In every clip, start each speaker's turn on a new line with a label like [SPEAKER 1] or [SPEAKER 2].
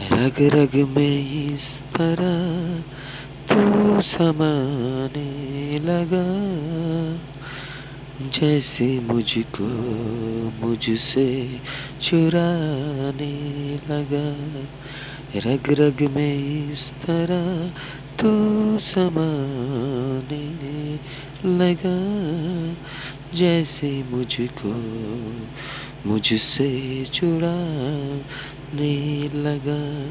[SPEAKER 1] रग रग में इस तरह तू समाने लगा। जैसे मुझको मुझसे चुराने लगा। रग रग में इस तरह तू समाने लगा। जैसे मुझको मुझसे चुराने लगा।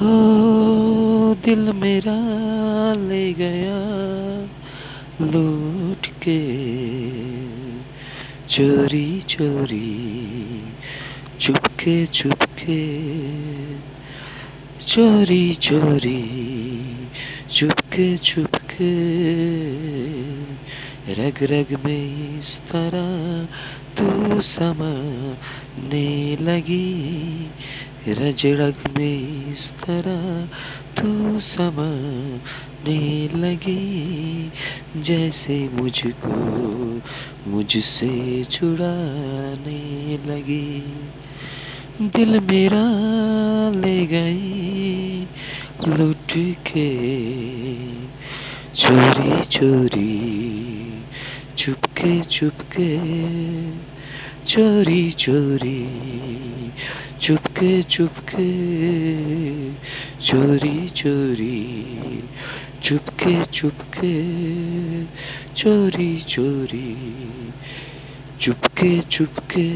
[SPEAKER 1] हो दिल मेरा ले गया लूट के। चोरी चोरी, चुपके चुपके। चोरी चोरी, चुपके चुपके। रग रग में इस तरह तू समाने लगी। रजड़ग में इस तरह तू समाने लगी। जैसे मुझको मुझसे छुड़ाने लगी। दिल मेरा ले गई लुट के। चोरी चोरी, चुपके चुपके चोरी चोरी चुपके चुपके चोरी चोरी चुपके चुपके चोरी चोरी चुपके चुपके